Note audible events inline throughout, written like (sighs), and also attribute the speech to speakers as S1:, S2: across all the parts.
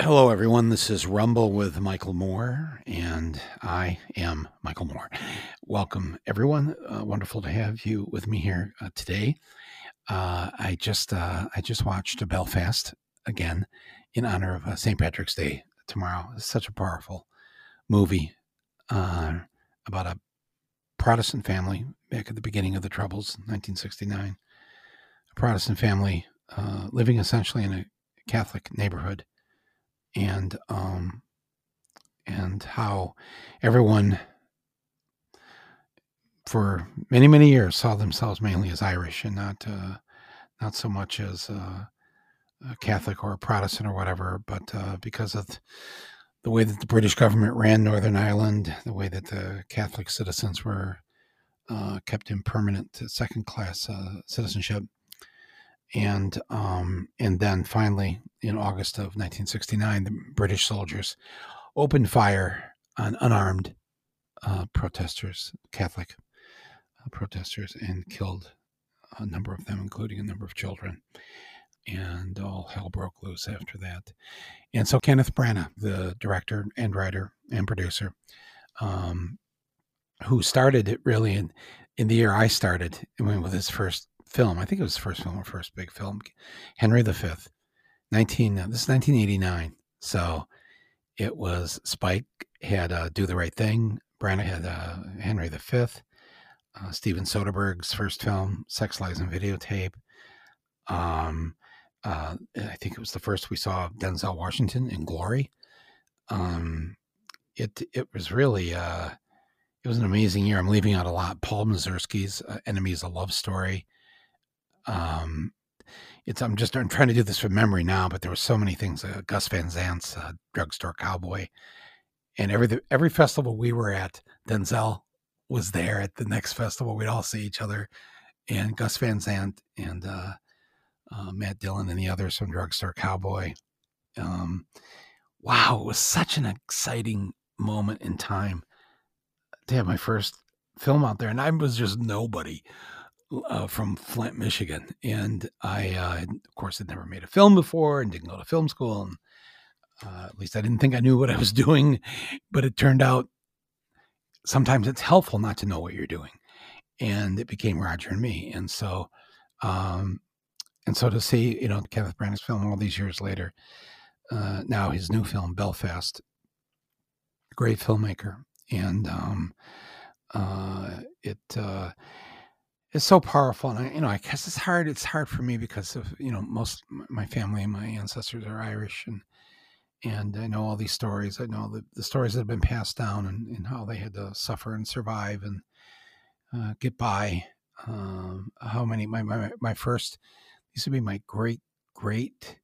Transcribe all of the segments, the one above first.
S1: Hello, everyone. This is Rumble with Michael Moore, and I am Michael Moore. Welcome, everyone. Uh, wonderful to have you with me here uh, today. Uh, I just uh, I just watched Belfast again in honor of uh, St. Patrick's Day tomorrow. It's such a powerful movie uh, about a Protestant family back at the beginning of the Troubles, 1969. A Protestant family living essentially in a Catholic neighborhood and um, and how everyone for many many years saw themselves mainly as Irish and not uh, not so much as uh, a Catholic or a Protestant or whatever, but uh, because of the way that the British government ran Northern Ireland, the way that the Catholic citizens were uh, kept in permanent second class uh, citizenship, and um, and then finally in August of 1969, the British soldiers opened fire on unarmed uh, protesters, Catholic uh, protesters, and killed a number of them, including a number of children. And all hell broke loose after that. And so Kenneth Branagh, the director and writer and producer, um, who started it really in, in the year I started, with his first film. I think it was the first film or first big film, Henry V, 19. This is 1989. So it was Spike had uh, Do the Right Thing. Branagh had uh, Henry V. Uh, Steven Soderbergh's first film, Sex, Lies, and Videotape. Um, uh, I think it was the first we saw Denzel Washington in Glory. Um, it it was really uh, it was an amazing year. I'm leaving out a lot. Paul Mazursky's uh, Enemies, A Love Story. Um, it's I'm just I'm trying to do this from memory now, but there were so many things. Uh, Gus Van Sant's uh, Drugstore Cowboy, and every every festival we were at, Denzel was there at the next festival. We'd all see each other, and Gus Van Sant and uh, uh, Matt Dillon and the others from Drugstore Cowboy. Um, wow, it was such an exciting moment in time to have my first film out there, and I was just nobody uh, from Flint, Michigan, and I, uh, of course, had never made a film before and didn't go to film school, and uh, at least I didn't think I knew what I was (laughs) doing. But it turned out sometimes it's helpful not to know what you're doing, and it became Roger and me, and so, um, and so to see you know Kenneth Branagh's film all these years later, uh, now his new film Belfast, great filmmaker, and um, uh, it it's so powerful and I, you know i guess it's hard it's hard for me because of you know most my family and my ancestors are irish and and i know all these stories. I know the, the stories that have been passed down and, and how they had to suffer and survive and uh, get by um, how many my, my my first these would be my great great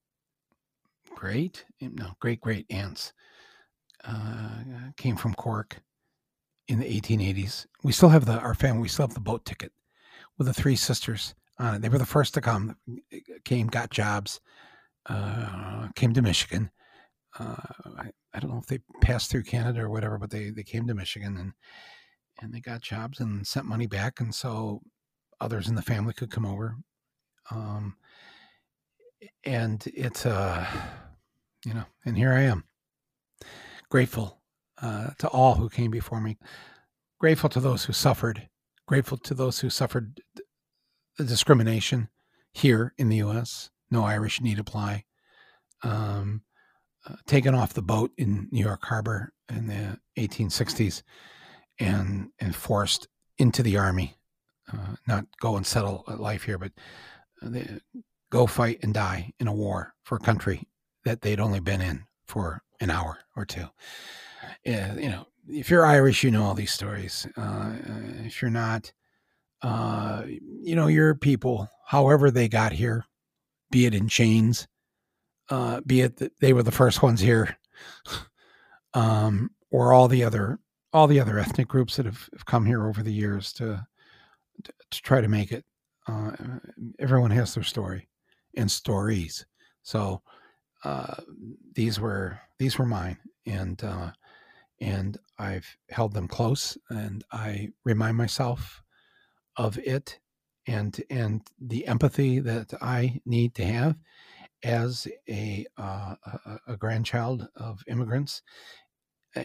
S1: great no great great aunts uh, came from cork in the 1880s we still have the our family we still have the boat ticket with the three sisters on it. They were the first to come, came, got jobs, uh, came to Michigan. Uh, I, I, don't know if they passed through Canada or whatever, but they, they came to Michigan and and they got jobs and sent money back, and so others in the family could come over. Um, and it's uh, you know, and here I am, grateful uh, to all who came before me, grateful to those who suffered grateful to those who suffered discrimination here in the U.S. No Irish need apply. Um, uh, taken off the boat in New York Harbor in the 1860s and and forced into the army, uh, not go and settle life here, but they, go fight and die in a war for a country that they'd only been in for an hour or two. Uh, you know, if you're Irish, you know all these stories. Uh, if you're not, uh, you know, your people, however they got here, be it in chains, uh, be it that they were the first ones here, (laughs) um, or all the other all the other ethnic groups that have, have come here over the years to to, to try to make it. Uh, everyone has their story and stories. So uh, these were these were mine, and uh, and I've held them close and I remind myself of it and and the empathy that I need to have as a, uh, a, a grandchild of immigrants, eh,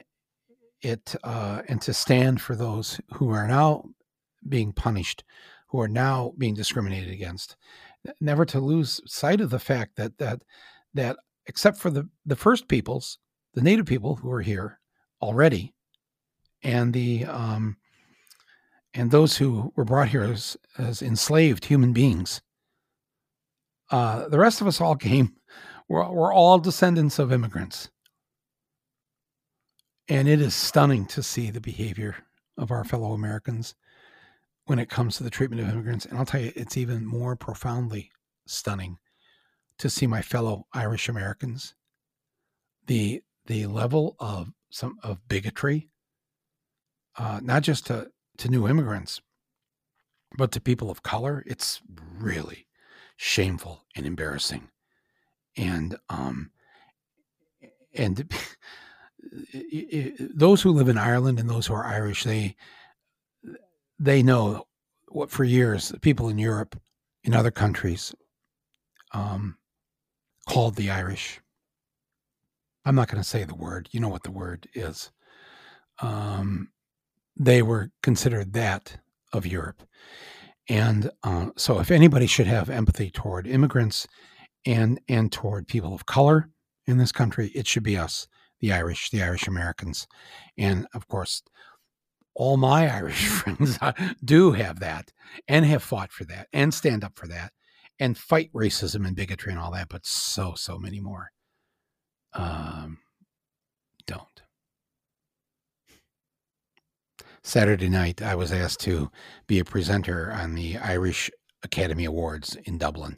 S1: it uh, and to stand for those who are now being punished, who are now being discriminated against, never to lose sight of the fact that that that except for the the first peoples, the native people who are here already, and the um, and those who were brought here as, as enslaved human beings. Uh, the rest of us all (laughs) came. We're, we're all descendants of immigrants. And it is stunning to see the behavior of our fellow Americans when it comes to the treatment of immigrants. And I'll tell you, it's even more profoundly stunning to see my fellow Irish Americans. The the level of some of bigotry, uh, not just to to new immigrants, but to people of color, it's really shameful and embarrassing. And um, and (laughs) those who live in Ireland and those who are Irish, they they know what for years people in Europe, in other countries, um, called the Irish. I'm not going to say the word. You know what the word is. Um, they were considered that of Europe. And uh, so, if anybody should have empathy toward immigrants and and toward people of color in this country, it should be us, the Irish, the Irish Americans, and of course, all my (laughs) Irish friends do have that and have fought for that and stand up for that and fight racism and bigotry and all that, but so so many more um, don't. Saturday night, I was asked to be a presenter on the Irish Academy Awards in Dublin,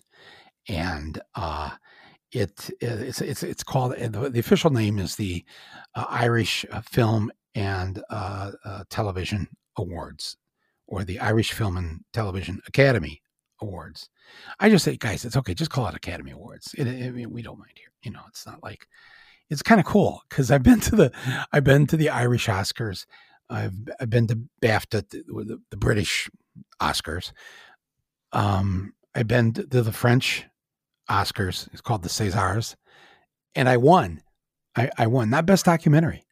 S1: and uh, it it's it's it's called the, official name is the uh, Irish uh, Film and uh, uh, Television Awards, or the Irish Film and Television Academy Awards. I just say, guys, it's okay. Just call it Academy Awards. It, it, we don't mind here. You know, it's not like it's kind of cool because I've been to the I've been to the Irish Oscars I've I've been to BAFTA, the, the British Oscars. Um, I've been to the French Oscars. It's called the Césars, and I won. I, I won not best documentary.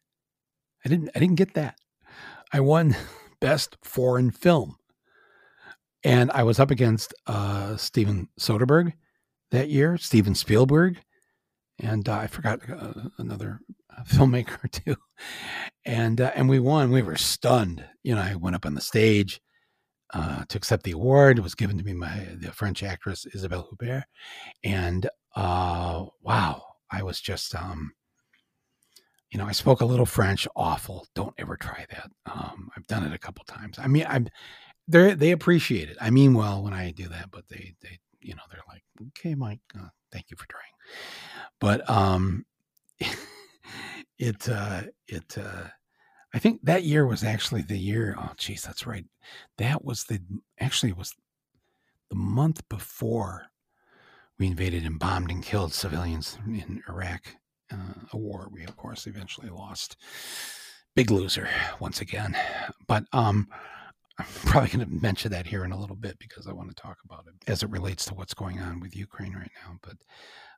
S1: I didn't. I didn't get that. I won (laughs) best foreign film, and I was up against uh, Steven Soderbergh that year, Steven Spielberg, and uh, I forgot uh, another (laughs) filmmaker too, and uh, and we won. We were stunned. You know, I went up on the stage uh, to accept the award. It was given to me by the French actress Isabelle Huppert, and uh, wow, I was just um, you know, I spoke a little French. Awful. Don't ever try that. Um, I've done it a couple times. I mean, I'm they they appreciate it. I mean well when I do that, but they they you know they're like, okay, Mike, uh, thank you for trying. But um, (laughs) it uh, it uh, I think that year was actually the year. Oh, geez, that's right. That was the actually it was the month before we invaded and bombed and killed civilians in Iraq. Uh, a war we, of course, eventually lost. Big loser once again. But um, I'm probably going to mention that here in a little bit because I want to talk about it as it relates to what's going on with Ukraine right now. But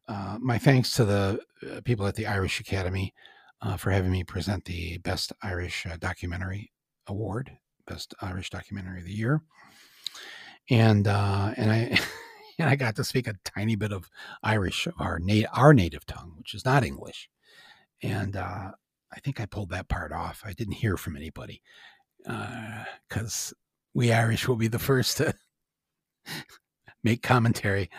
S1: uh, my thanks to the uh, people at the Irish Academy uh, for having me present the Best Irish uh, Documentary Award, Best Irish Documentary of the Year, and uh, and I (laughs) and I got to speak a tiny bit of Irish, our na- our native tongue, which is not English, and uh, I think I pulled that part off. I didn't hear from anybody because we Irish will be the first to (laughs) make commentary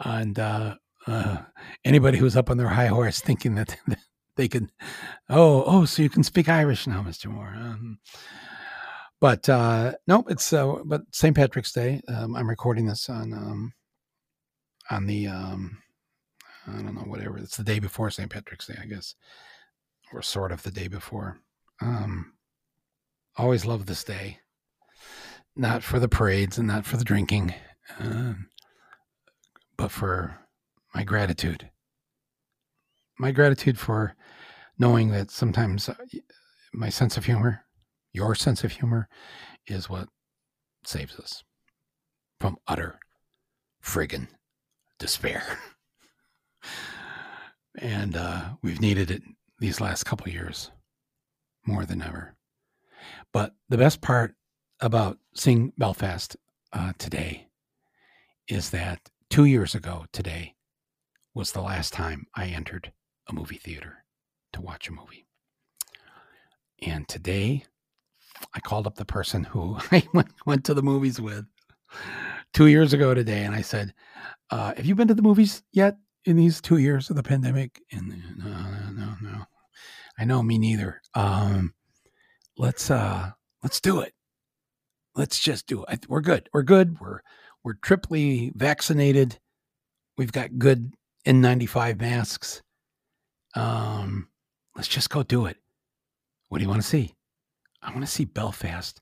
S1: on uh, uh, anybody who's up on their high horse thinking that (laughs) they can, oh, oh, so you can speak Irish now, Mister Moore. Um, but uh, no, it's uh, but St. Patrick's Day. Um, I'm recording this on um, on the um, I don't know whatever. It's the day before St. Patrick's Day, I guess, or sort of the day before. Um, always love this day, not for the parades and not for the drinking, uh, but for my gratitude. My gratitude for knowing that sometimes uh, my sense of humor, your sense of humor, is what saves us from utter friggin' despair. (laughs) and uh, we've needed it these last couple years more than ever. But the best part about seeing Belfast uh, today is that two years ago today was the last time I entered a movie theater to watch a movie. And today I called up the person who (laughs) I went, went to the movies with two years ago today, and I said, uh, "Have you been to the movies yet in these two years of the pandemic?" And no, no, no. I know me neither. Um, let's uh, let's do it. Let's just do it. We're good. We're good. We're we're triply vaccinated. We've got good N95 masks. Um, let's just go do it. What do you want to see? I want to see Belfast.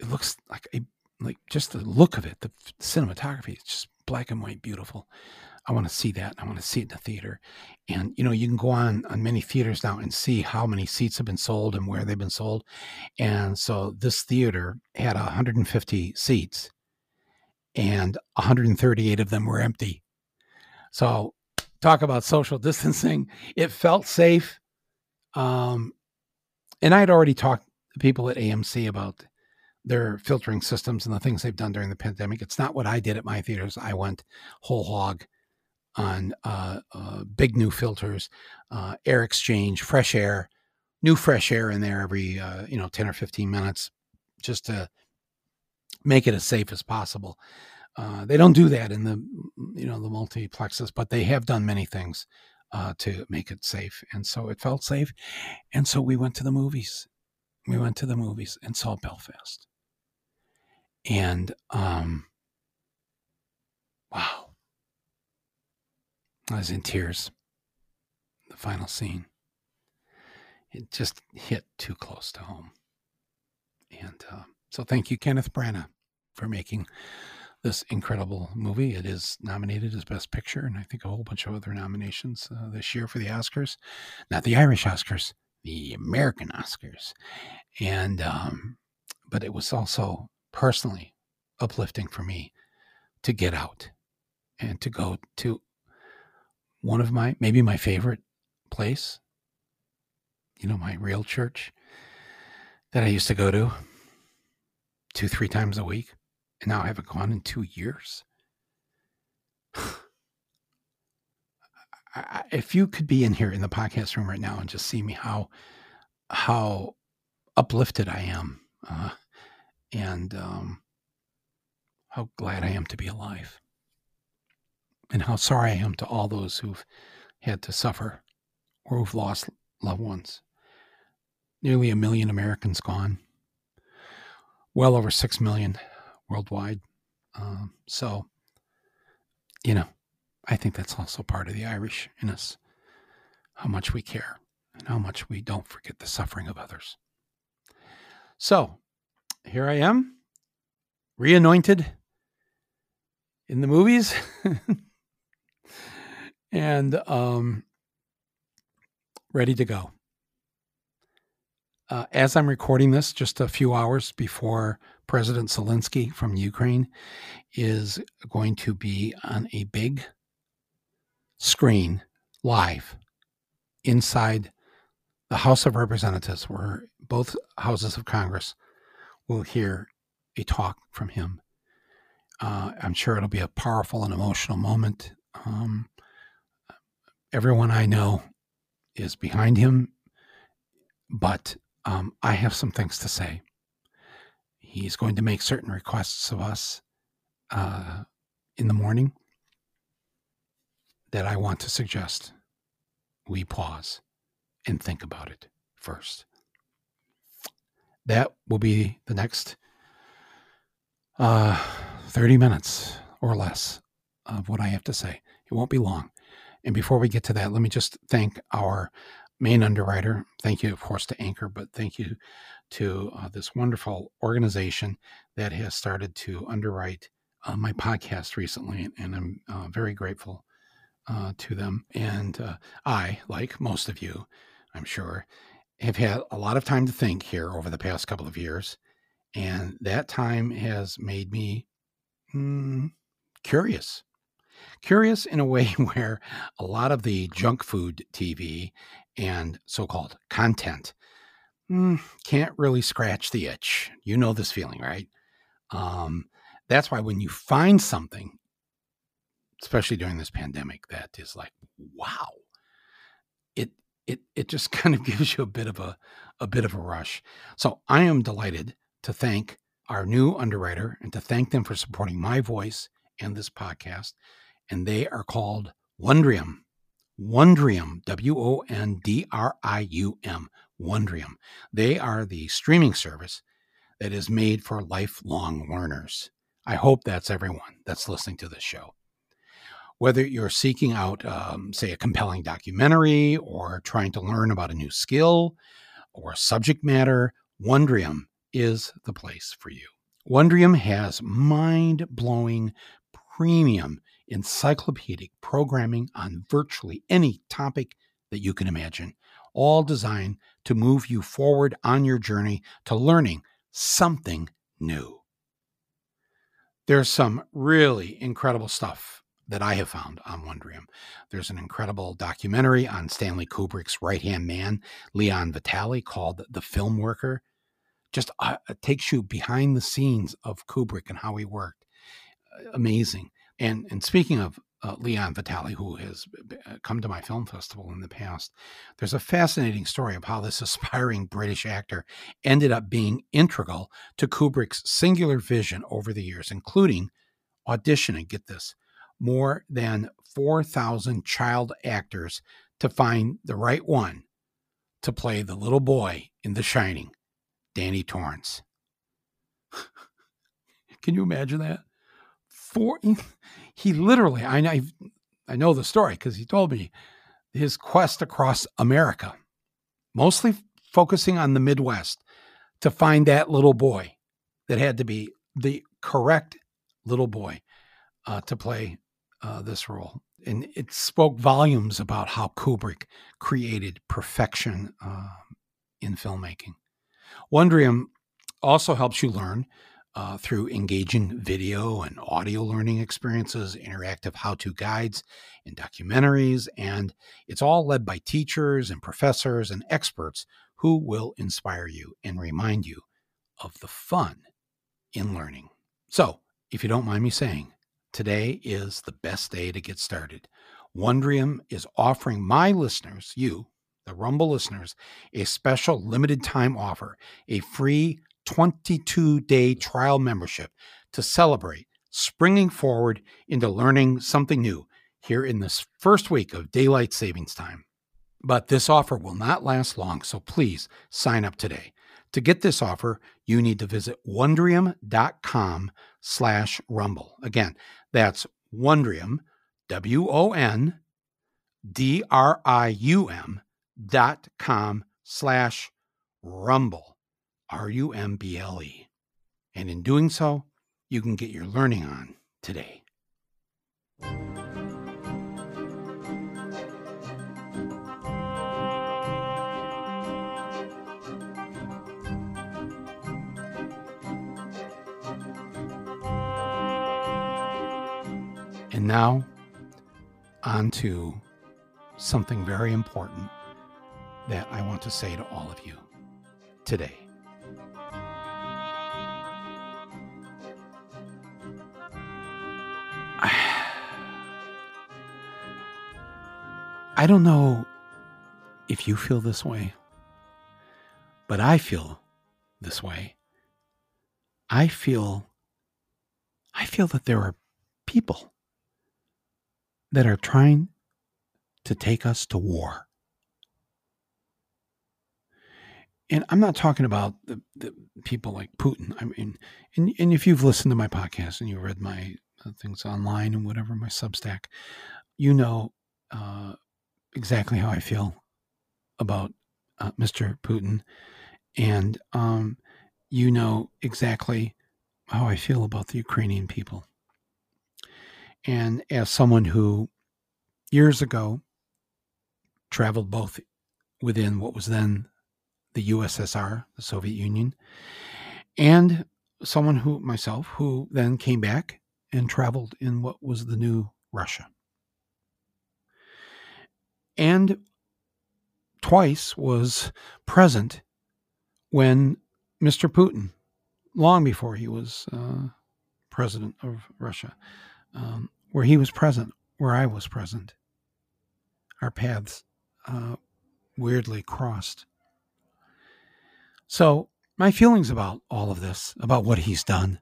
S1: It looks like a like just the look of it, the cinematography, it's just black and white, beautiful. I want to see that. I want to see it in the theater. And you know, you can go on on many theaters now and see how many seats have been sold and where they've been sold. And so this theater had 150 seats, and 138 of them were empty. So talk about social (laughs) distancing. It felt safe. Um, and I had already talked to people at AMC about their filtering systems and the things they've done during the pandemic. It's not what I did at my theaters. I went whole hog on uh, uh, big new filters, uh, air exchange, fresh air, new fresh air in there every uh, you know ten or fifteen minutes, just to make it as safe as possible. Uh, they don't do that in the you know the multiplexes, but they have done many things uh, to make it safe. And so it felt safe. And so we went to the movies. We went to the movies and saw Belfast. And um, wow, I was in tears. The final scene. It just hit too close to home. And uh, so thank you, Kenneth Branagh, for making this incredible movie. It is nominated as Best Picture, and I think a whole bunch of other nominations uh, this year for the Oscars. Not the Irish Oscars, the American Oscars. And, um, but it was also personally uplifting for me to get out and to go to one of my, maybe my favorite place, you know, my real church that I used to go to two, three times a week and now I haven't gone in two years. (sighs) If you could be in here in the podcast room right now and just see me how how uplifted I am, uh, and um, how glad I am to be alive, and how sorry I am to all those who've had to suffer or who've lost loved ones. Nearly a million Americans gone. Well over six million worldwide. Um, so, you know, I think that's also part of the Irish in us, how much we care and how much we don't forget the suffering of others. So, here I am, reanointed in the movies. (laughs) and um, ready to go. Uh, as I'm recording this, just a few hours before President Zelensky from Ukraine is going to be on a big screen live inside the House of Representatives, where both houses of Congress will hear a talk from him. Uh, I'm sure it'll be a powerful and emotional moment. Um, everyone I know is behind him, but um, I have some things to say. He's going to make certain requests of us uh, in the morning that I want to suggest we pause and think about it first. That will be the next uh, 30 minutes or less of what I have to say. It won't be long. And before we get to that, let me just thank our main underwriter. Thank you, of course, to Anchor, but thank you to uh, this wonderful organization that has started to underwrite uh, my podcast recently, and I'm uh, very grateful uh, to them. And uh, I, like most of you, I'm sure, have had a lot of time to think here over the past couple of years, and that time has made me mm, curious. Curious in a way (laughs) where a lot of the junk food TV and so called content mm, can't really scratch the itch. You know this feeling, right? Um, that's why when you find something, especially during this pandemic, that is like, wow, it it it just (laughs) kind of gives you a bit of a a bit of a rush. So I am delighted to thank our new underwriter and to thank them for supporting my voice and this podcast. And they are called Wondrium. Wondrium, W O N D R I U M, Wondrium. They are the streaming service that is made for lifelong learners. I hope that's everyone that's listening to this show. Whether you're seeking out, um, say, a compelling documentary or trying to learn about a new skill or subject matter, Wondrium is the place for you. Wondrium has mind blowing premium encyclopedic programming on virtually any topic that you can imagine, all designed to move you forward on your journey to learning something new. There's some really incredible stuff that I have found on Wondrium. There's an incredible documentary on Stanley Kubrick's right hand man, Leon Vitali, called The Film Worker. Just uh, takes you behind the scenes of Kubrick and how he worked. Amazing. And and speaking of uh, Leon Vitali, who has uh, come to my film festival in the past, there's a fascinating story of how this (laughs) aspiring British actor ended up being integral to Kubrick's singular vision over the years, including auditioning, get this, more than 4,000 child actors to find the right one to play the little boy in The Shining, Danny Torrance. (laughs) Can you imagine that? Four, he literally, I know, I know the story because he told me his quest across America, mostly focusing on the Midwest, to find that little boy that had to be the correct little boy uh, to play uh, this role. And it spoke volumes about how Kubrick created perfection uh, in filmmaking. Wondrium also helps you learn uh, through engaging video and audio learning experiences, interactive how to guides, and documentaries. And it's all led by teachers and professors and experts who will inspire you and remind you of the fun in learning. So, if you don't mind me saying, Today is the best day to get started. Wondrium is offering my listeners, you, the Rumble listeners, a special limited time offer, a free 22 day trial membership to celebrate springing forward into learning something new here in this first week of daylight savings time. But this offer will not last long, so please sign up today. To get this offer, you need to visit wondrium.com slash rumble. Again, that's Wondrium, W O N D R I U M dot com slash rumble, R U M B L E. And in doing so, you can get your learning on today. And now, on to something very important that I want to say to all of you today. I don't know if you feel this way, but I feel this way. I feel I feel that there are people that are trying to take us to war. And I'm not talking about the, the people like Putin. I mean, and, and if you've listened to my podcast and you read my uh, things online and whatever, my Substack, you know uh, exactly how I feel about uh, Mr. Putin. And um, you know exactly how I feel about the Ukrainian people. And as someone who years ago traveled both within what was then the USSR, the Soviet Union, and someone who, myself, who then came back and traveled in what was the new Russia. And twice was present when Mr. Putin, long before he was uh, president of Russia, um, where he was present, where I was present. Our paths uh, weirdly crossed. So, my feelings about all of this, about what he's done,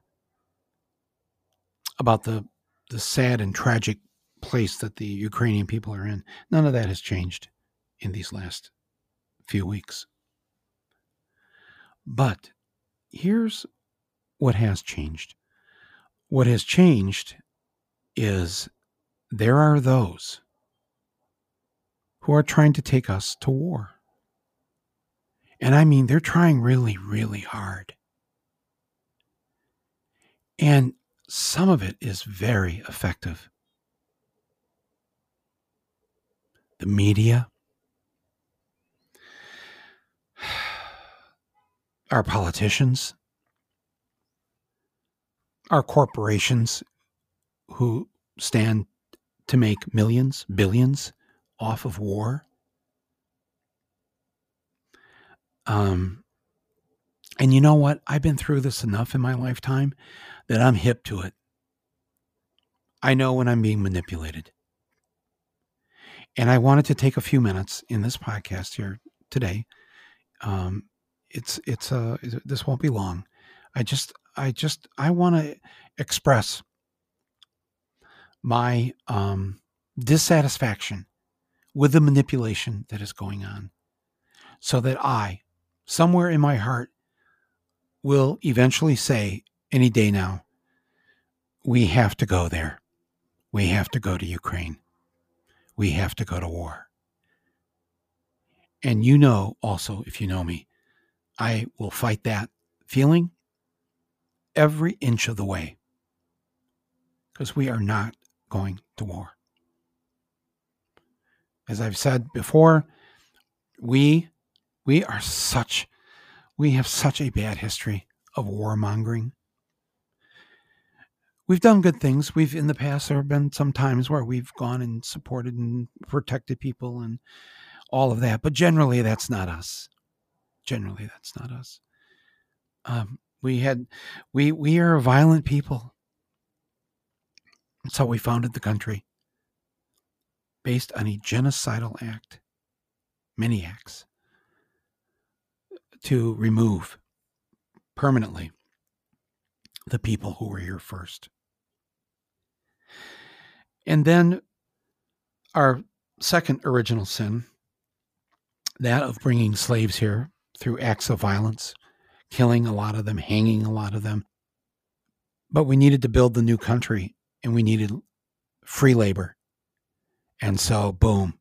S1: about the, the sad and tragic place that the Ukrainian people are in, none of that has changed in these last few weeks. But here's what has changed. What has changed is there are those who are trying to take us to war. And I mean, they're trying really, really hard. And some of it is very effective. The media, (sighs) our politicians, our corporations who stand to make millions, billions off of war. Um, and you know what? I've been through this enough in my lifetime that I'm hip to it. I know when I'm being manipulated. And I wanted to take a few minutes in this podcast here today. Um, it's it's uh this won't be long. I just I just I want to express my um, dissatisfaction with the manipulation that is going on so that I, somewhere in my heart, will eventually say any day now, we have to go there. We have to go to Ukraine. We have to go to war. And you know also, if you know me, I will fight that feeling every inch of the way because we are not going to war. As I've said before, we we are such we have such a bad history of warmongering. We've done good things. We've in the past there have been some times where we've gone and supported and protected people and all of that, but generally that's not us. Generally that's not us. Um, we had we we are a violent people. That's how we founded the country. Based on a genocidal act, many acts, to remove permanently the people who were here first. And then our second original sin, that of bringing slaves here through acts of violence, killing a lot of them, hanging a lot of them. But we needed to build the new country and we needed free labor. And so, boom,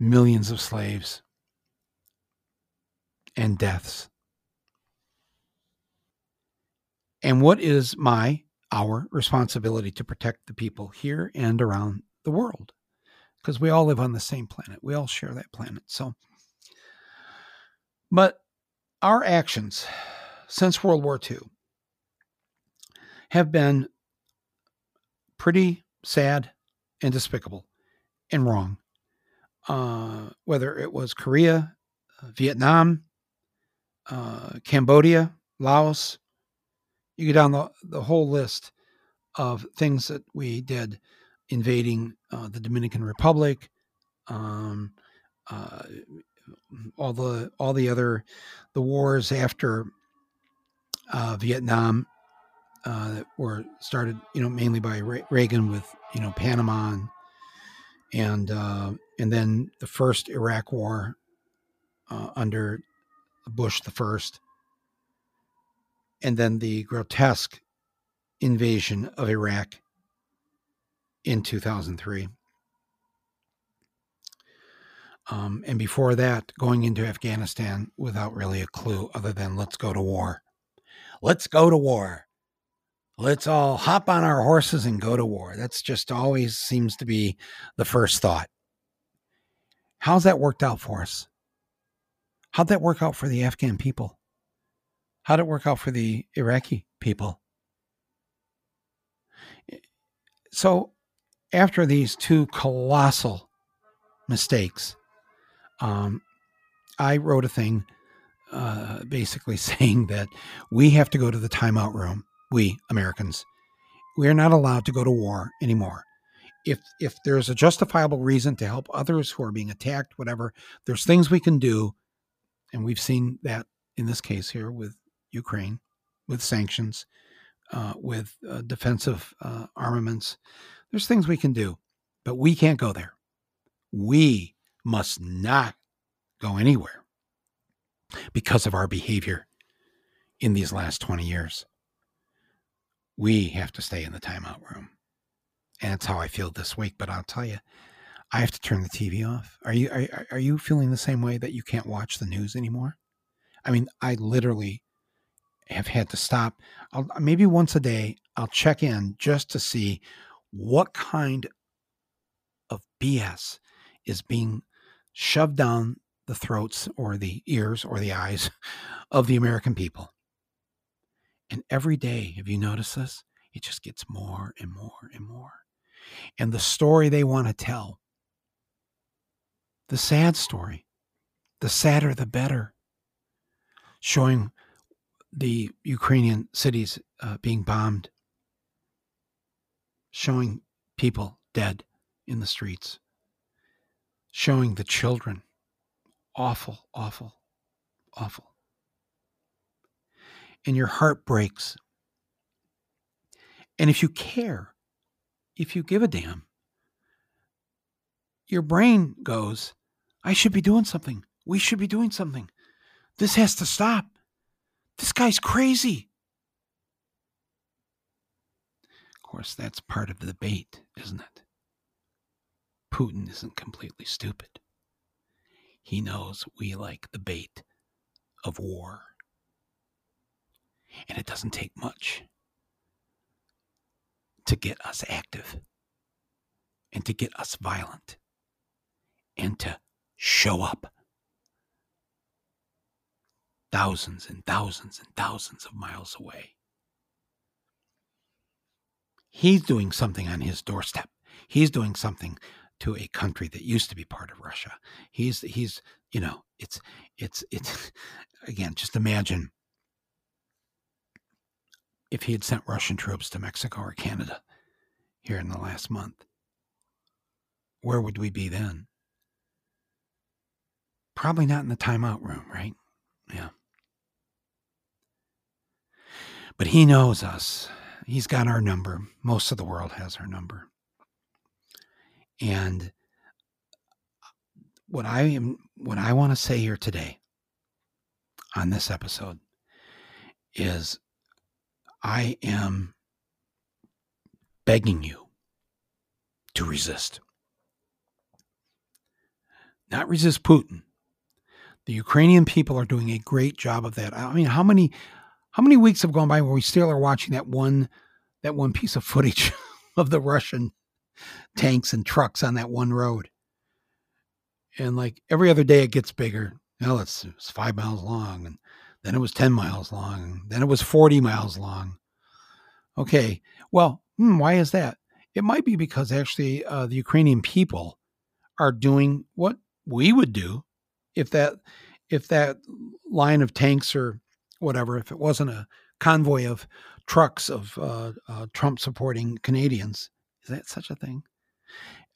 S1: millions of slaves and deaths. And what is my, our responsibility to protect the people here and around the world? Because we all live on the same planet. We all share that planet. So, but our actions since World War II have been pretty sad and despicable and wrong. Uh, whether it was Korea, uh, Vietnam, uh, Cambodia, Laos, you go down the, the whole list of things that we did invading uh, the Dominican Republic, um, uh, all the all the other the wars after uh, Vietnam uh, that were started, you know, mainly by Reagan with you know Panama and and, uh, and then the first Iraq War uh, under Bush the first, and then the grotesque invasion of Iraq in 2003. Um, and before that, going into Afghanistan without really a clue other than let's go to war. Let's go to war. Let's all hop on our horses and go to war. That's just always seems to be the first thought. How's that worked out for us? How'd that work out for the Afghan people? How'd it work out for the Iraqi people? So after these two colossal mistakes, um, I wrote a thing uh, basically (laughs) saying that we have to go to the timeout room. We Americans, we are not allowed to go to war anymore. If if there's a justifiable reason to help others who are being attacked, whatever, there's things we can do, and we've seen that in this case here with Ukraine, with sanctions, uh, with uh, defensive uh, armaments. There's things we can do, but we can't go there. We must not go anywhere because of our behavior in these last 20 years. We have to stay in the timeout room. And it's how I feel this week, but I'll tell you, I have to turn the TV off. Are you are, are you feeling the same way that you can't watch the news anymore? I mean, I literally have had to stop. I'll, maybe once a day, I'll check in just to see what kind of BS is being shoved down the throats or the ears or the eyes (laughs) of the American people. And every day, have you noticed this? It just gets more and more and more. And the story they want to tell, the sad story, the sadder the better, showing the Ukrainian cities uh, being bombed, showing people dead in the streets, showing the children awful, awful, awful. And your heart breaks. And if you care, if you give a damn, your brain goes, I should be doing something. We should be doing something. This has to stop. This guy's crazy. Of course, that's part of the bait, isn't it? Putin isn't completely stupid. He knows we like the bait of war. And it doesn't take much to get us active and to get us violent and to show up thousands and thousands and thousands of miles away. He's doing something on his doorstep. He's doing something to a country that used to be part of Russia. He's he's you know it's it's it's (laughs) again just imagine if he had sent Russian troops to Mexico or Canada here in the last month. Where would we be then? Probably not in the timeout room, right? Yeah. But he knows us. He's got our number. Most of the world has our number. And uh, what I am what I want to say here today on this episode is I am begging you to resist. Not resist Putin. The Ukrainian people are doing a great job of that. I mean, how many how many weeks have gone by where we still are watching that one that one piece of footage (laughs) of the Russian tanks and trucks on that one road. And like every other day, it gets bigger. Well, it's, it's five miles long, and then it was 10 miles long, and then it was 40 miles long. Okay, well, hmm, why is that? It might be because actually uh, the Ukrainian people are doing what we would do if that if that line of tanks or whatever, if it wasn't a convoy of trucks of uh, uh, Trump supporting Canadians, is that such a thing?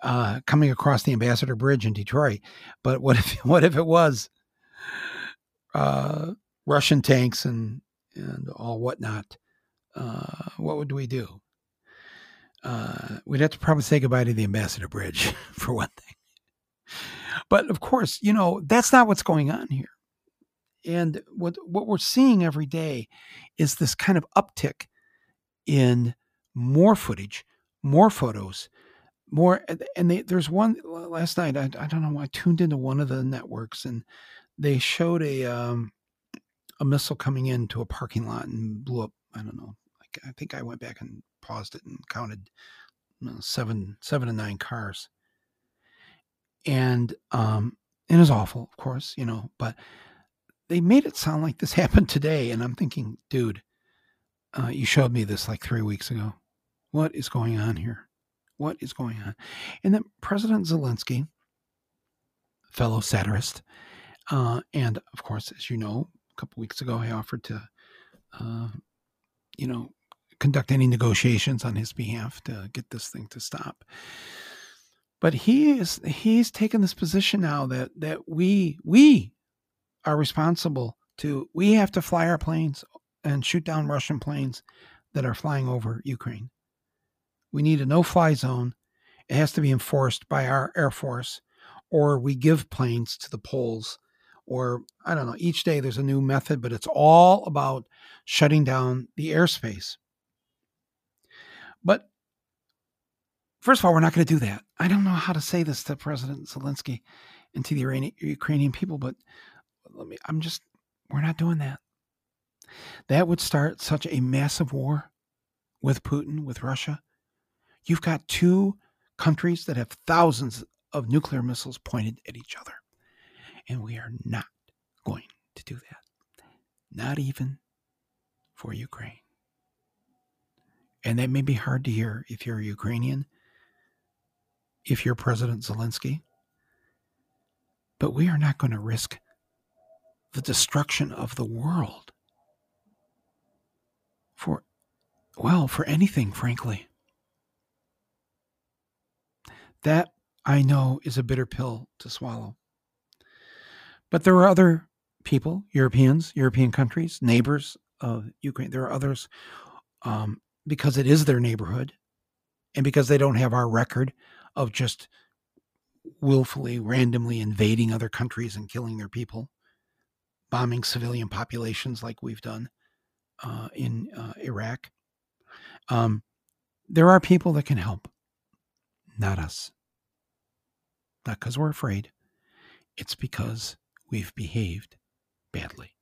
S1: Uh, coming across the Ambassador Bridge in Detroit. But what (laughs) if what if it was uh, Russian tanks and and all whatnot? Uh, what would we do? Uh, we'd have to probably say goodbye to the Ambassador Bridge (laughs) for one thing. But of course, you know that's not what's going on here. And what what we're seeing every day is this kind of uptick in more footage more photos, more. And they, there's one last night. I, I don't know. I tuned into one of the networks and they showed a um, a missile coming into a parking lot and blew up. I don't know. Like I think I went back and paused it and counted you know, seven seven to nine cars. And um, it was awful, of course, you know, but they made it sound like this (laughs) happened today. And I'm thinking, dude, uh, you showed me this like three weeks ago. What is going on here? what is going on? And then President Zelensky, fellow satirist, uh, and of course, as you know, a couple weeks ago, I offered to, uh, you know, conduct any negotiations on his behalf to get this thing to stop. But he is he's taken this position now that that we we are responsible to we have to fly our planes and shoot down Russian planes that are flying over Ukraine. We need a no-fly zone. It has to be enforced by our air force, or we give planes to the Poles or I don't know, each day there's a new method, but it's all about shutting down the airspace. But first of all, we're not going to do that. I don't know how to say this to President Zelensky and to the Ukrainian people, but let me, I'm just, we're not doing that. That would start such a massive war with Putin, with Russia. You've got two countries that have thousands of nuclear missiles pointed at each other. And we are not going to do that. Not even for Ukraine. And that may be hard to hear if you're a Ukrainian, if you're President Zelensky. But we are not going to risk the destruction of the world for, well, for anything, frankly. That I know is a bitter pill to swallow. But there are other people, Europeans, European countries, neighbors of Ukraine. There are others um, because it is their neighborhood and because they don't have our record of just willfully, randomly invading other countries and killing their people, bombing civilian populations like we've done uh, in uh, Iraq. Um, there are people that can help, not us. Not because we're afraid, it's because we've behaved badly.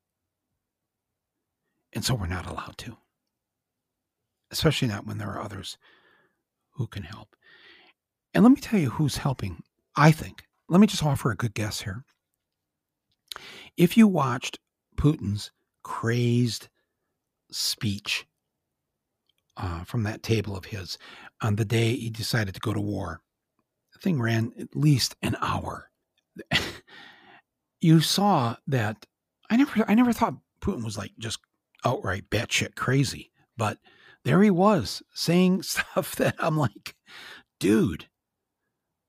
S1: And so we're not allowed to, especially not when there are others who can help. And let me tell you who's helping, I think. Let me just offer a good guess here. If you watched Putin's crazed speech uh, from that table of his on the day he decided to go to war, the thing ran at least an hour. (laughs) you saw that I never I never thought Putin was like just outright batshit crazy, but there he was saying (laughs) stuff that I'm like, dude,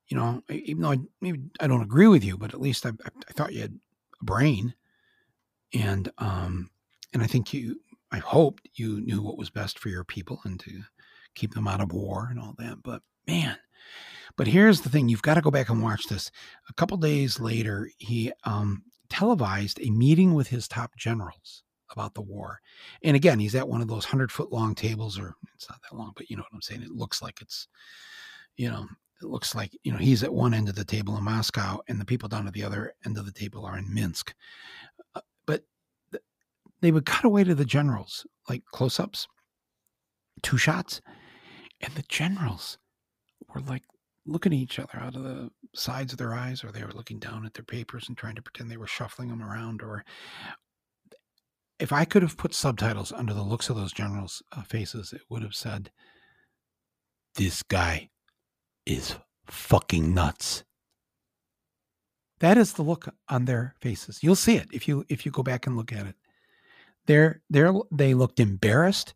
S1: you know, even though I maybe I don't agree with you, but at least I, I thought you had brain, and um, and I think you, I hoped you knew what was best for your people and to keep them out of war and all that. But man, but here's the thing: you've got to go back and watch this. A couple days later, he um, televised a meeting with his top generals about the war. And again, he's at one of those hundred foot long tables, or it's not that long, but you know what I'm saying. It looks like it's, you know, it looks like you know he's at one end of the table in Moscow, and the people down at the other end of the table are in Minsk. Uh, but th- they would cut away to the generals, like close ups, two shots, and the generals were like looking at each other out of the sides of their eyes, or they were looking down at their papers and trying to pretend they were shuffling them around. Or if I could have put subtitles under the looks of those generals' uh, faces, it would have said, This guy is fucking nuts. That is the look on their faces. You'll see it if you if you go back and look at it. They're, they're, they looked embarrassed.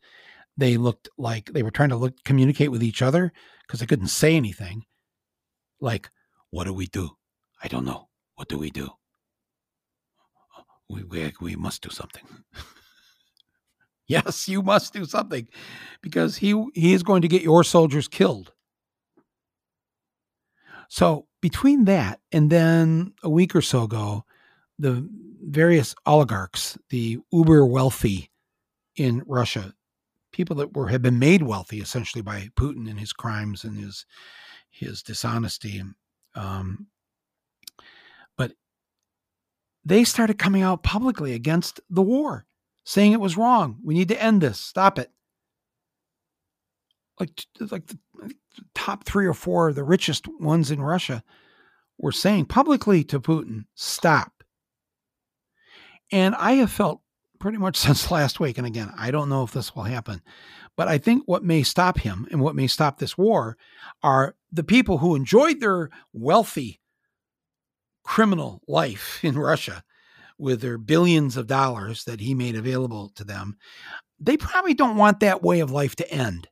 S1: They looked like they were trying to look communicate with each other because they couldn't say anything. Like, what do we do? I don't know. What do we do? We, we, we must do something. (laughs) yes, you must do something because he, he is going to get your soldiers killed. So, between that and then a week or so ago, the various oligarchs, the uber wealthy in Russia, people that were have been made wealthy essentially by Putin and his crimes and his his dishonesty. Um, but they started coming out publicly against the war, saying it was wrong. We need to end this. Stop it. Like, like the top three or four, of the richest ones in Russia, were saying publicly to Putin, stop. And I have felt pretty much (laughs) since last week, and again, I don't know if this will happen, But I think what may stop him and what may stop this war are the people who enjoyed their wealthy criminal life (laughs) in Russia with their billions of dollars that he made available to them. They probably don't want that way of life to end.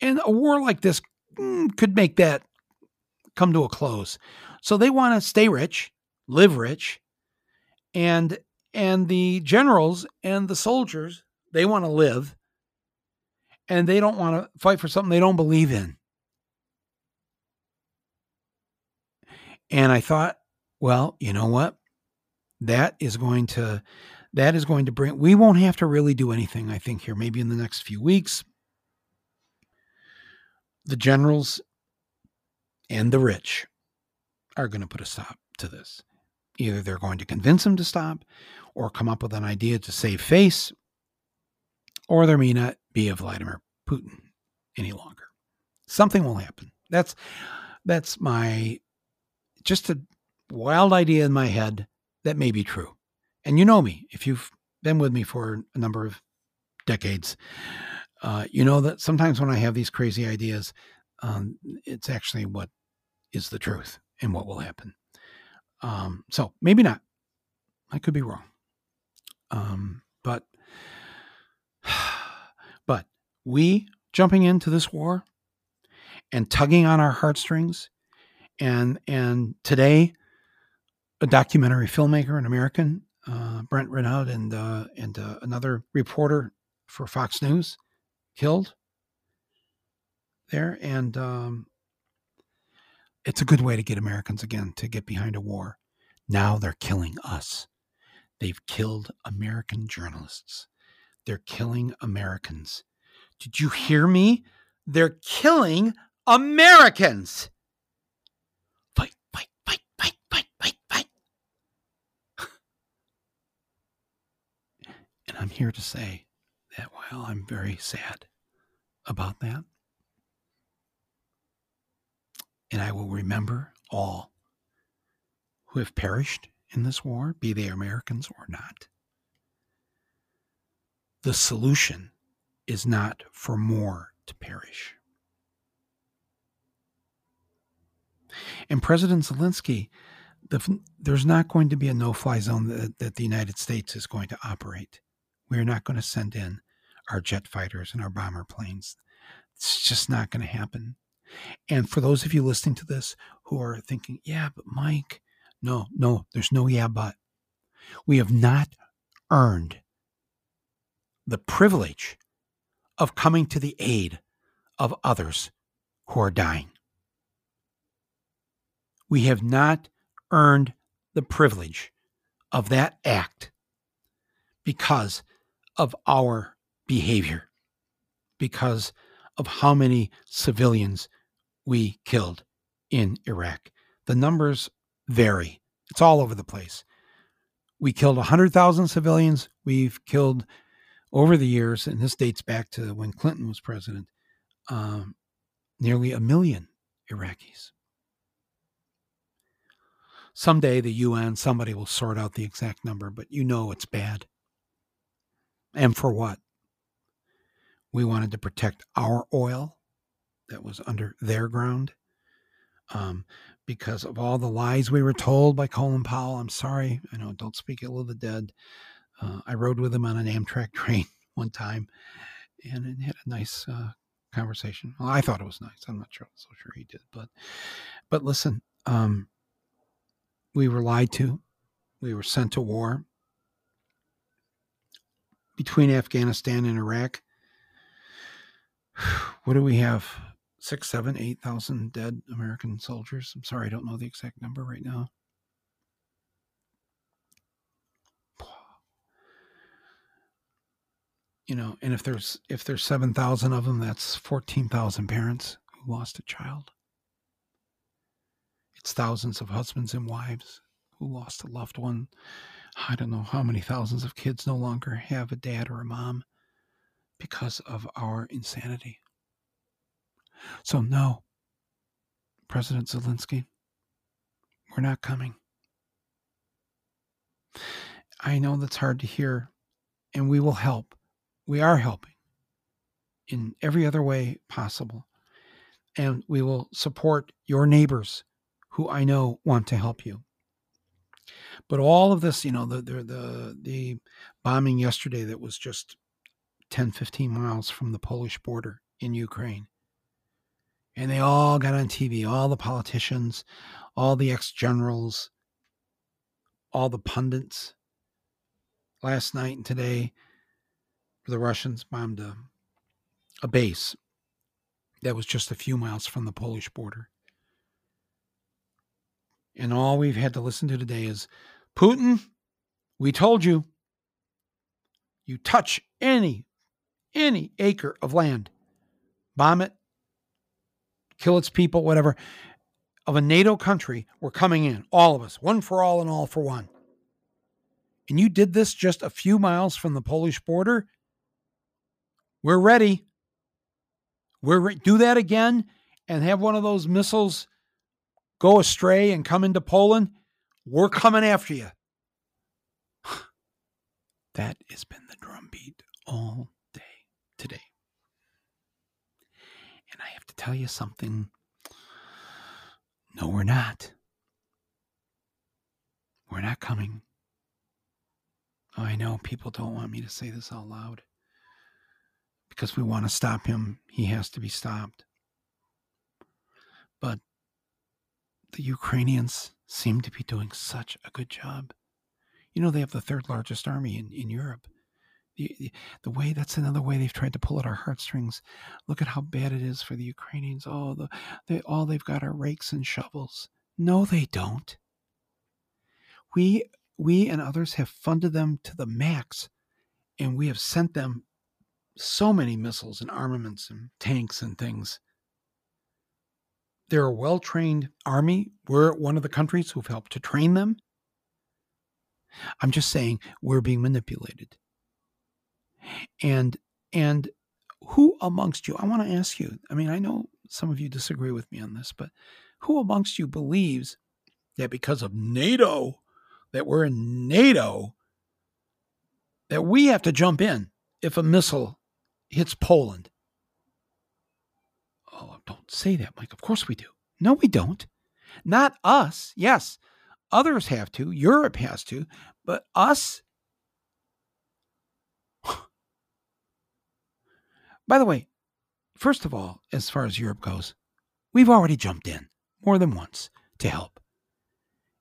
S1: And a war like this mm, could make that come to a close. So they want to stay rich, live rich, and and the generals and the soldiers, they want to live and they don't want to fight for something they don't believe in. And I thought, well, you know what? That is going to that is going to bring we won't have to really do anything I think here maybe in the next few weeks. The generals and the rich are going to put a stop to this. Either they're going to convince him to stop or come up with an idea to save face, or there may not be a Vladimir Putin any longer. Something will happen. That's that's my just a wild idea in my head that may be true. And you know me, if you've been with me for a number of decades, uh, you know that sometimes when I have these crazy ideas, um, it's actually what is the truth and what will happen. Um, so maybe not. I could be wrong. Um, but (sighs) but we jumping into this war and tugging on our heartstrings and and today a documentary filmmaker an american uh, brent renaud and uh, and uh, another reporter for fox news killed there and um, it's a good way to get americans again to get behind a war. Now they're killing us. They've killed american journalists. They're killing americans. Did you hear me? They're killing americans! Fight, fight, fight, fight, fight, fight, fight. (laughs) and I'm here to say Eh, that while I'm very sad about that, and I will remember all who have perished in this war, be they Americans or not. The solution is not for more to perish. And President Zelensky, the, there's not going to be a no fly zone that, that the United States is going to operate. We're not going to send in our jet fighters and our bomber planes. It's just not going to happen. And for those of you listening to this who are thinking, yeah, but Mike, no, no, there's no yeah, but. We have not earned the privilege of coming to the aid of others who are dying. We have not earned the privilege of that act because of our behavior because of how many civilians we killed in Iraq. The numbers vary, it's all over the place. We killed 100,000 civilians. We've killed over the years, and this dates back to when Clinton was president, um, nearly a million Iraqis. Someday the UN, somebody will sort out the exact number, but you know it's bad. And for what? We wanted to protect our oil that was under their ground um, because of all the lies we were told by Colin Powell. I'm sorry. I know, don't speak ill of the dead. Uh, I rode with him on an Amtrak (laughs) train one time and it had a nice uh, conversation. Well, I thought it was nice. I'm not sure, so sure he did, but but listen, um, we were lied to. We were sent to war between Afghanistan and Iraq. What do we have? Six, seven, eight thousand dead American soldiers. I'm sorry, I don't know the exact number right now. You know, and if there's if there's seven thousand of them, that's fourteen thousand parents who lost a child. It's thousands of husbands and wives who lost a loved one I don't know how many thousands of kids no longer have a dad or a mom because of our insanity. So, no, President Zelensky, we're not coming. I know that's hard to hear, and we will help. We are helping. in every other way possible. And we will support your neighbors who I know want to help you. But all of this, you know, the the the, the bombing yesterday that was just 10, 15 miles from the Polish border in Ukraine. And they all got on TV, all the politicians, all the ex generals, all the pundits. Last night and today, the Russians bombed a, a base that was just a few miles from the Polish border. And all we've had to listen to today is Putin, we told you, you touch any, any acre of land, bomb it, kill its people, whatever, of a NATO country, we're coming in, all of us, one for all and all for one. And you did this just a few miles from the Polish border. We're ready. We're re- do that again and have one of those missiles go astray and come into Poland, we're coming after you. (sighs) that has been the drumbeat all today. And I have to tell you something. No, we're not. We're not coming. Oh, I know people don't want me to say this out loud because we want to stop him. He has to be stopped. But the Ukrainians seem to be doing such a good job. You know, they have the third largest army in, in Europe. The, way that's another way they've tried to pull at our heartstrings. Look at how bad it is for the Ukrainians. Oh, the, they all they've got are rakes and shovels. No, they don't. We we and others have funded them to the max, and we have sent them so many missiles and armaments and tanks and things. They're a well trained army. We're one of the countries who've helped to train them. I'm just saying we're being manipulated. And and who amongst you, I want to ask you, I mean, I know some of you disagree with me on this, but who amongst you believes that because of NATO, that we're in NATO, that we have to jump in if a missile hits Poland? Oh, don't say that, Mike. Of course we do. No, we don't. Not us. Yes, others have to. Europe has to. But us? By the way, first of all, as far as Europe goes, we've already jumped in more than once to help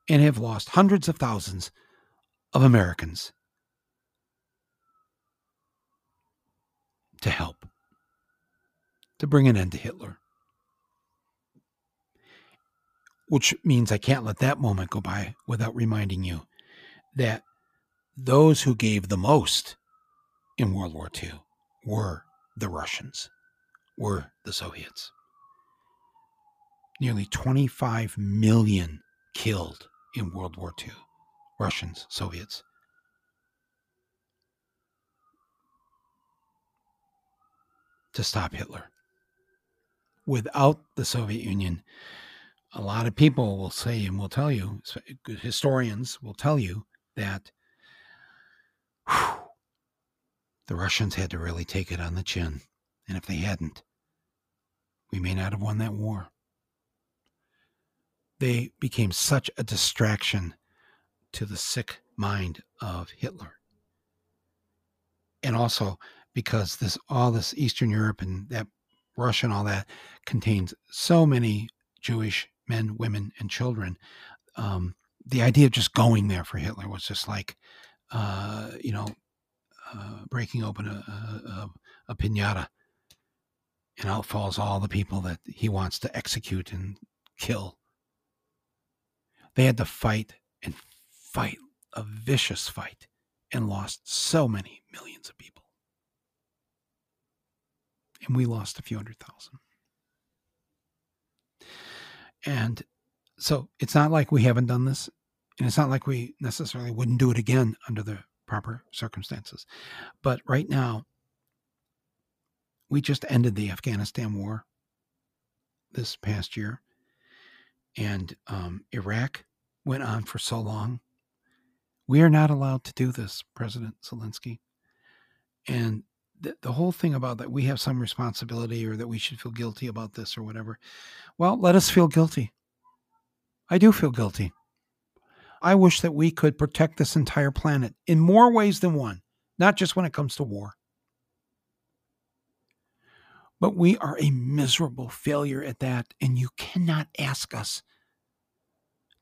S1: and have lost hundreds of thousands of Americans to help to bring an end to Hitler. Which means I can't let that moment go by without reminding you that those who gave the most in World War II were the Russians, were the Soviets. Nearly 25 million killed in World War II. Russians, Soviets. To stop Hitler without the Soviet Union, a lot of people will say and will tell you, historians will tell you that whew, the Russians had to really take it on the chin. And if they hadn't, we may not have won that war. They became such a distraction to the sick mind of Hitler. And also because this all this Eastern Europe and that Russia and all that contains so many Jewish men, women, and children. Um, the idea of just going there for Hitler was just like, uh, you know, uh, breaking open a, a, a, pinata, and out falls all the people that he wants to execute and kill. They had to fight and fight a vicious fight and lost so many millions of people and we lost a few hundred thousand. And so it's not like we haven't done this, and it's not like we necessarily wouldn't do it again under the proper circumstances. But right now, we just ended the Afghanistan war this past year, and um, Iraq went on for so long. We are not allowed to do this, President Zelensky. And the, the whole thing about that we have some responsibility or that we should feel guilty about this or whatever. Well, let us feel guilty. I do feel guilty. I wish that we could protect this entire planet in more ways than one, not just when it comes to war. But we are a miserable failure at that, and you cannot ask us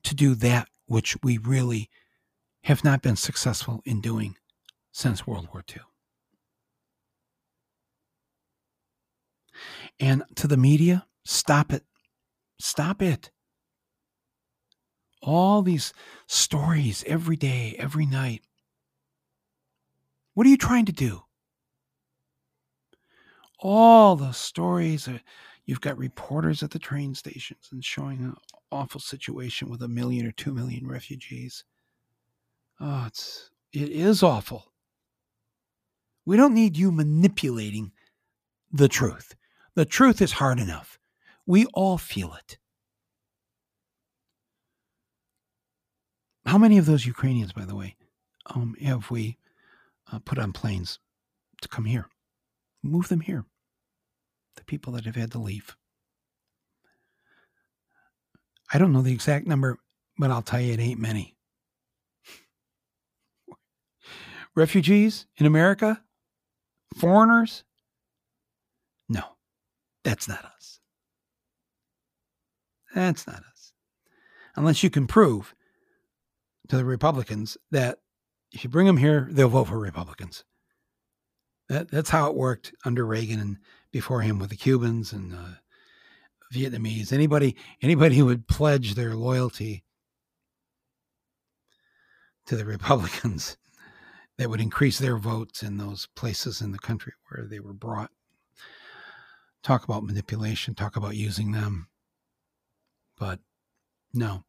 S1: to do that which we really have not been successful in doing since World War II. And to the media, stop it. Stop it. All these stories every day, every night. What are you trying to do? All the stories. You've got reporters at the train stations and showing an awful situation with a million or two million refugees. Oh, it's it is awful. We don't need you manipulating the truth. The truth is hard enough. We all feel it. How many of those Ukrainians, by the way, um, have we uh, put on planes to come here? Move them here. The people that have had to leave. I don't know the exact number, but I'll tell you it ain't many. (laughs) Refugees in America? Foreigners? No. That's not us. That's not us. Unless you can prove to the Republicans that if you bring them here, they'll vote for Republicans. That, that's how it worked under Reagan and before him with the Cubans and uh, Vietnamese. Anybody anybody who would pledge their loyalty to the (laughs) Republicans that would increase their votes in those places in the country where they were brought talk about manipulation, talk about using them. But no.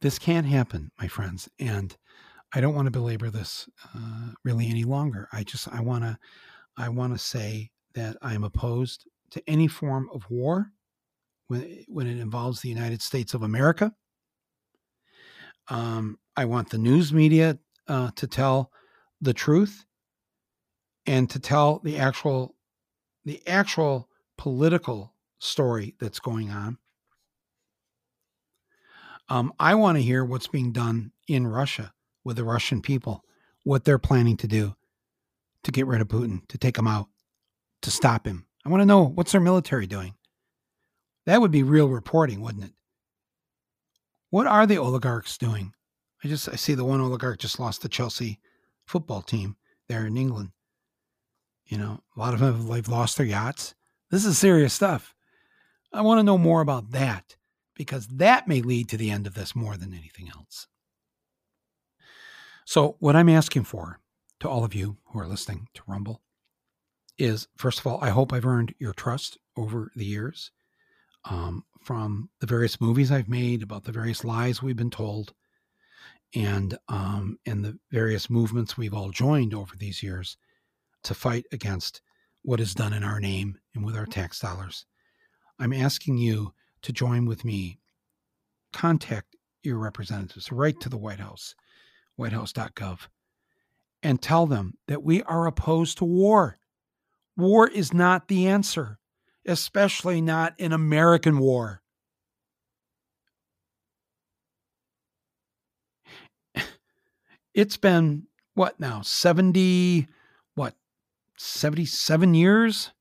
S1: This can't happen, my friends. And I don't want to belabor this uh, really any longer. I just I want to I want to say that I'm opposed to any form of war when when it involves the United States of America. Um, I want the news media uh, to tell the truth and to tell the actual the actual political story that's going on. Um, I want to hear what's being done in Russia with the Russian people, what they're planning to do to get rid of Putin, to take him out, to stop him. I want to know what's their military doing. That would be real reporting, wouldn't it? What are the oligarchs doing? I just I see the one oligarch just lost the Chelsea football team there in England. You know, a lot of them have lost their yachts. This is serious stuff. I want to know more about that because that may lead to the end of this more than anything else. So, what I'm asking for to all of you who are listening to Rumble is first of all, I hope I've earned your trust over the years um, from the various movies I've made about the various lies we've been told and um, and the various movements we've all joined over these years to fight against what is done in our name and with our tax dollars. I'm asking you to join with me. Contact your representatives, write to the White House, whitehouse.gov, and tell them that we are opposed to war. War is not the answer, especially not an American war. (sighs) It's been what now? 70 what? 77 years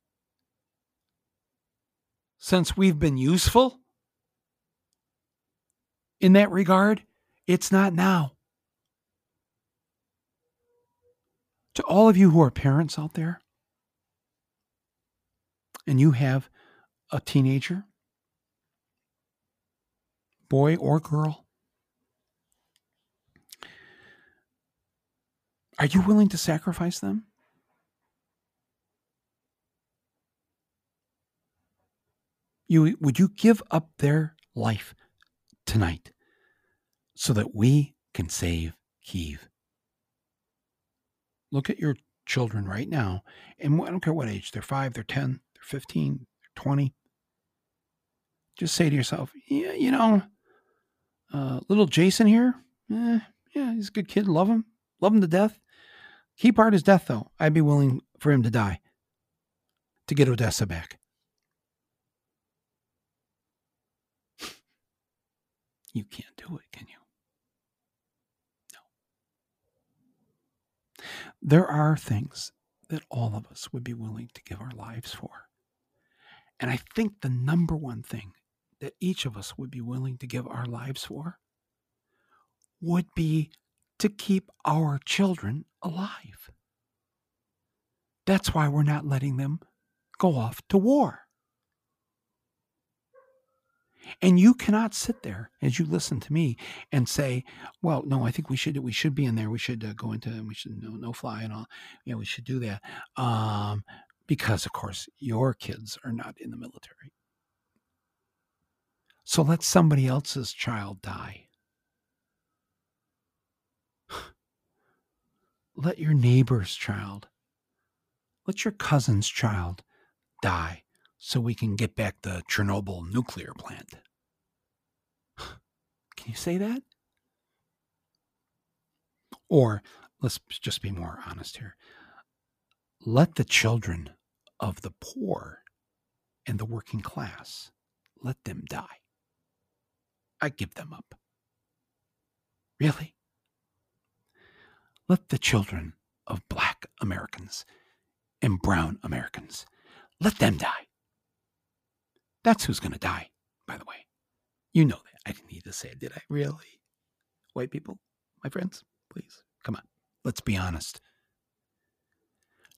S1: since we've been useful in that regard. It's not now. To all of you who are parents out there, and you have a teenager, boy or girl, are you willing to sacrifice them? You, would you give up their life tonight so that we can save Kiev? Look at your children right now, and I don't care what age they're five, they're 10, they're 15, they're 20. Just say to yourself, yeah, you know, uh, little Jason here, eh, yeah, he's a good kid, love him, love him to death. Key part is death, though. I'd be willing for him to die to get Odessa back. You can't do it, can you? No. There are things that all of us would be willing to give our lives for. And I think the number one thing that each of us would be willing to give our lives for would be to keep our children alive. That's why we're not letting them go off to war. And you cannot sit there as you listen to me and say, "Well, no, I think we should we should be in there. We should uh, go into we should no no fly and all. Yeah, we should do that." Um, because of course your kids are not in the military. So let somebody else's child die. Let your neighbor's child, let your cousin's child die so we can get back the Chernobyl nuclear plant. (sighs) Can you say that? Or let's just be more honest here. Let the children of the poor and the working class let them die. I give them up. Really? Let the children of black Americans and brown Americans let them die. That's who's going to die, by the way. You know that. I didn't need to say it, did I? Really? White people, my friends, please, come on. Let's be honest.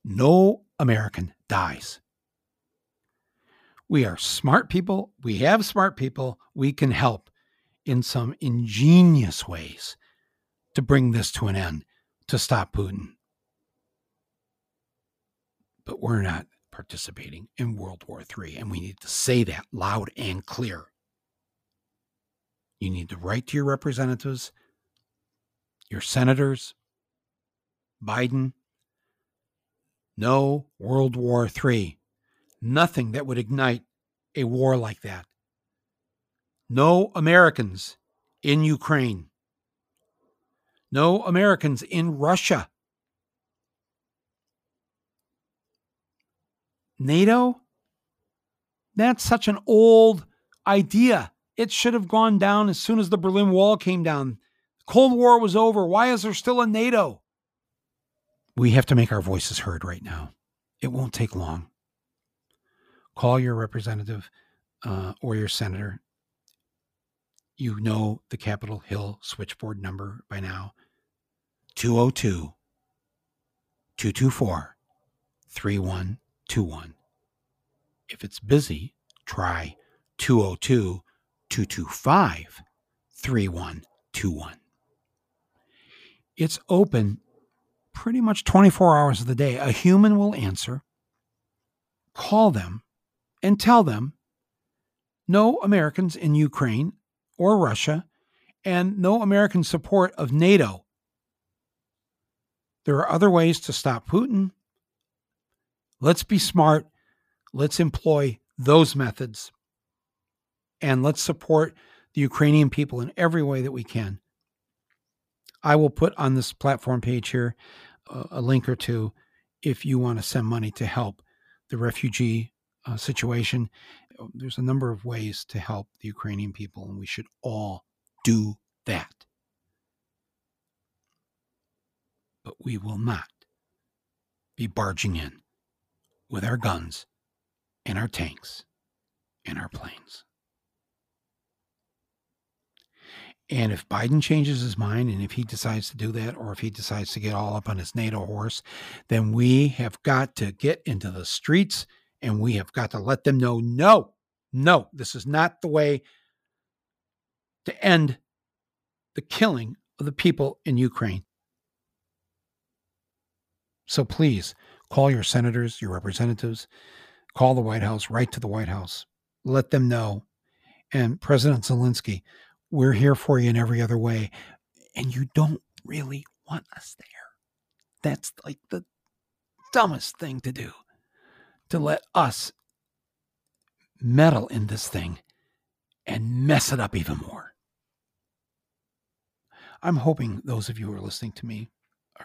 S1: No American dies. We are smart people. We have smart people. We can help in some ingenious ways to bring this to an end, to stop Putin. But we're not participating in World War III. And we need to say that loud and clear. You need to write to your representatives, your senators, Biden. No World War III. Nothing that would ignite a war like that. No Americans in Ukraine. No Americans in Russia. NATO? That's such an old idea. It should have gone down as soon as the Berlin Wall came down. The Cold War was over. Why is there still a NATO? We have to make our voices heard right now. It won't take long. Call your representative uh, or your senator. You know the Capitol Hill switchboard number by now 202 224 3121. If it's busy, try 202 225 3121. It's open pretty much 24 hours of the day. A human will answer, call them, and tell them no Americans in Ukraine or Russia and no American support of NATO. There are other ways to stop Putin. Let's be smart. Let's employ those methods and let's support the Ukrainian people in every way that we can. I will put on this platform page here uh, a link or two if you want to send money to help the refugee uh, situation. There's a number of ways to help the Ukrainian people, and we should all do that. But we will not be barging in with our guns and our tanks and our planes. And if Biden changes his mind and if he decides to do that, or if he decides to get all up on his NATO horse, then we have got to get into the streets and we have got to let them know no, no, this is not the way to end the killing of the people in Ukraine. So please call your senators, your representatives, call the White House, write to the White House, let them know. And President Zelensky, we're here for you in every other way. And you don't really want us there. That's like the dumbest thing to do to let us meddle in this thing and mess it up even more. I'm hoping those of you who are listening to me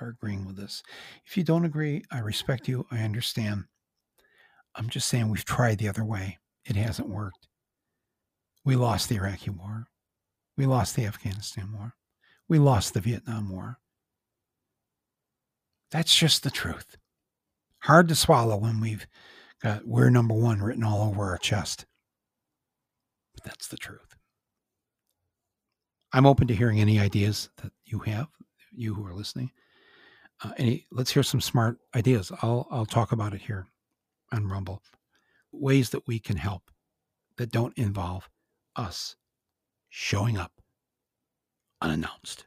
S1: are agreeing with this. If you don't agree, I respect you. I understand. I'm just saying we've tried the other way. It hasn't worked. We lost the Iraqi war. We lost the Afghanistan war. We lost the Vietnam War. That's just the truth. Hard to swallow when we've got we're number one written all over our chest. But that's the truth. I'm open to hearing any ideas that you have, you who are listening. Uh, any, let's hear some smart ideas. I'll I'll talk about it here on Rumble. Ways that we can help that don't involve us showing up unannounced.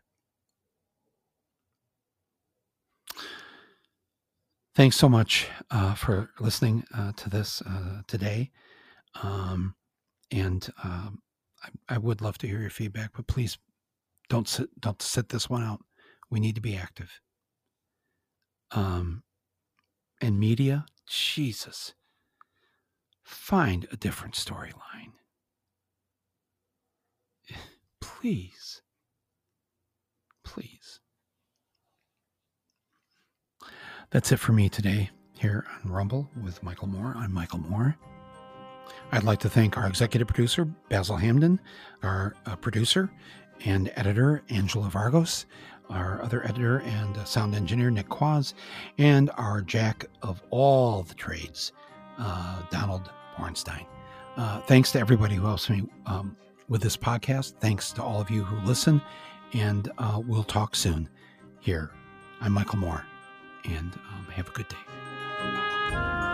S1: Thanks so much uh, for listening uh, to this uh, today. Um, and um, I, I, would love to hear your feedback, but please don't sit, don't sit this one out. We need to be active. Um, and media, Jesus, find a different storyline. (sighs) Please. Please. That's it for me today here on Rumble with Michael Moore. I'm Michael Moore. I'd like to thank our executive producer, Basel Hamdan, our uh, producer and editor, Angela Vargos, our other editor and uh, sound engineer, Nick Quaz, and our jack of all the trades, uh, Donald Bornstein. Uh, thanks to everybody who helps me um, with this podcast. Thanks to all of you who listen, and uh, we'll talk soon here. I'm Michael Moore and um, have a good day.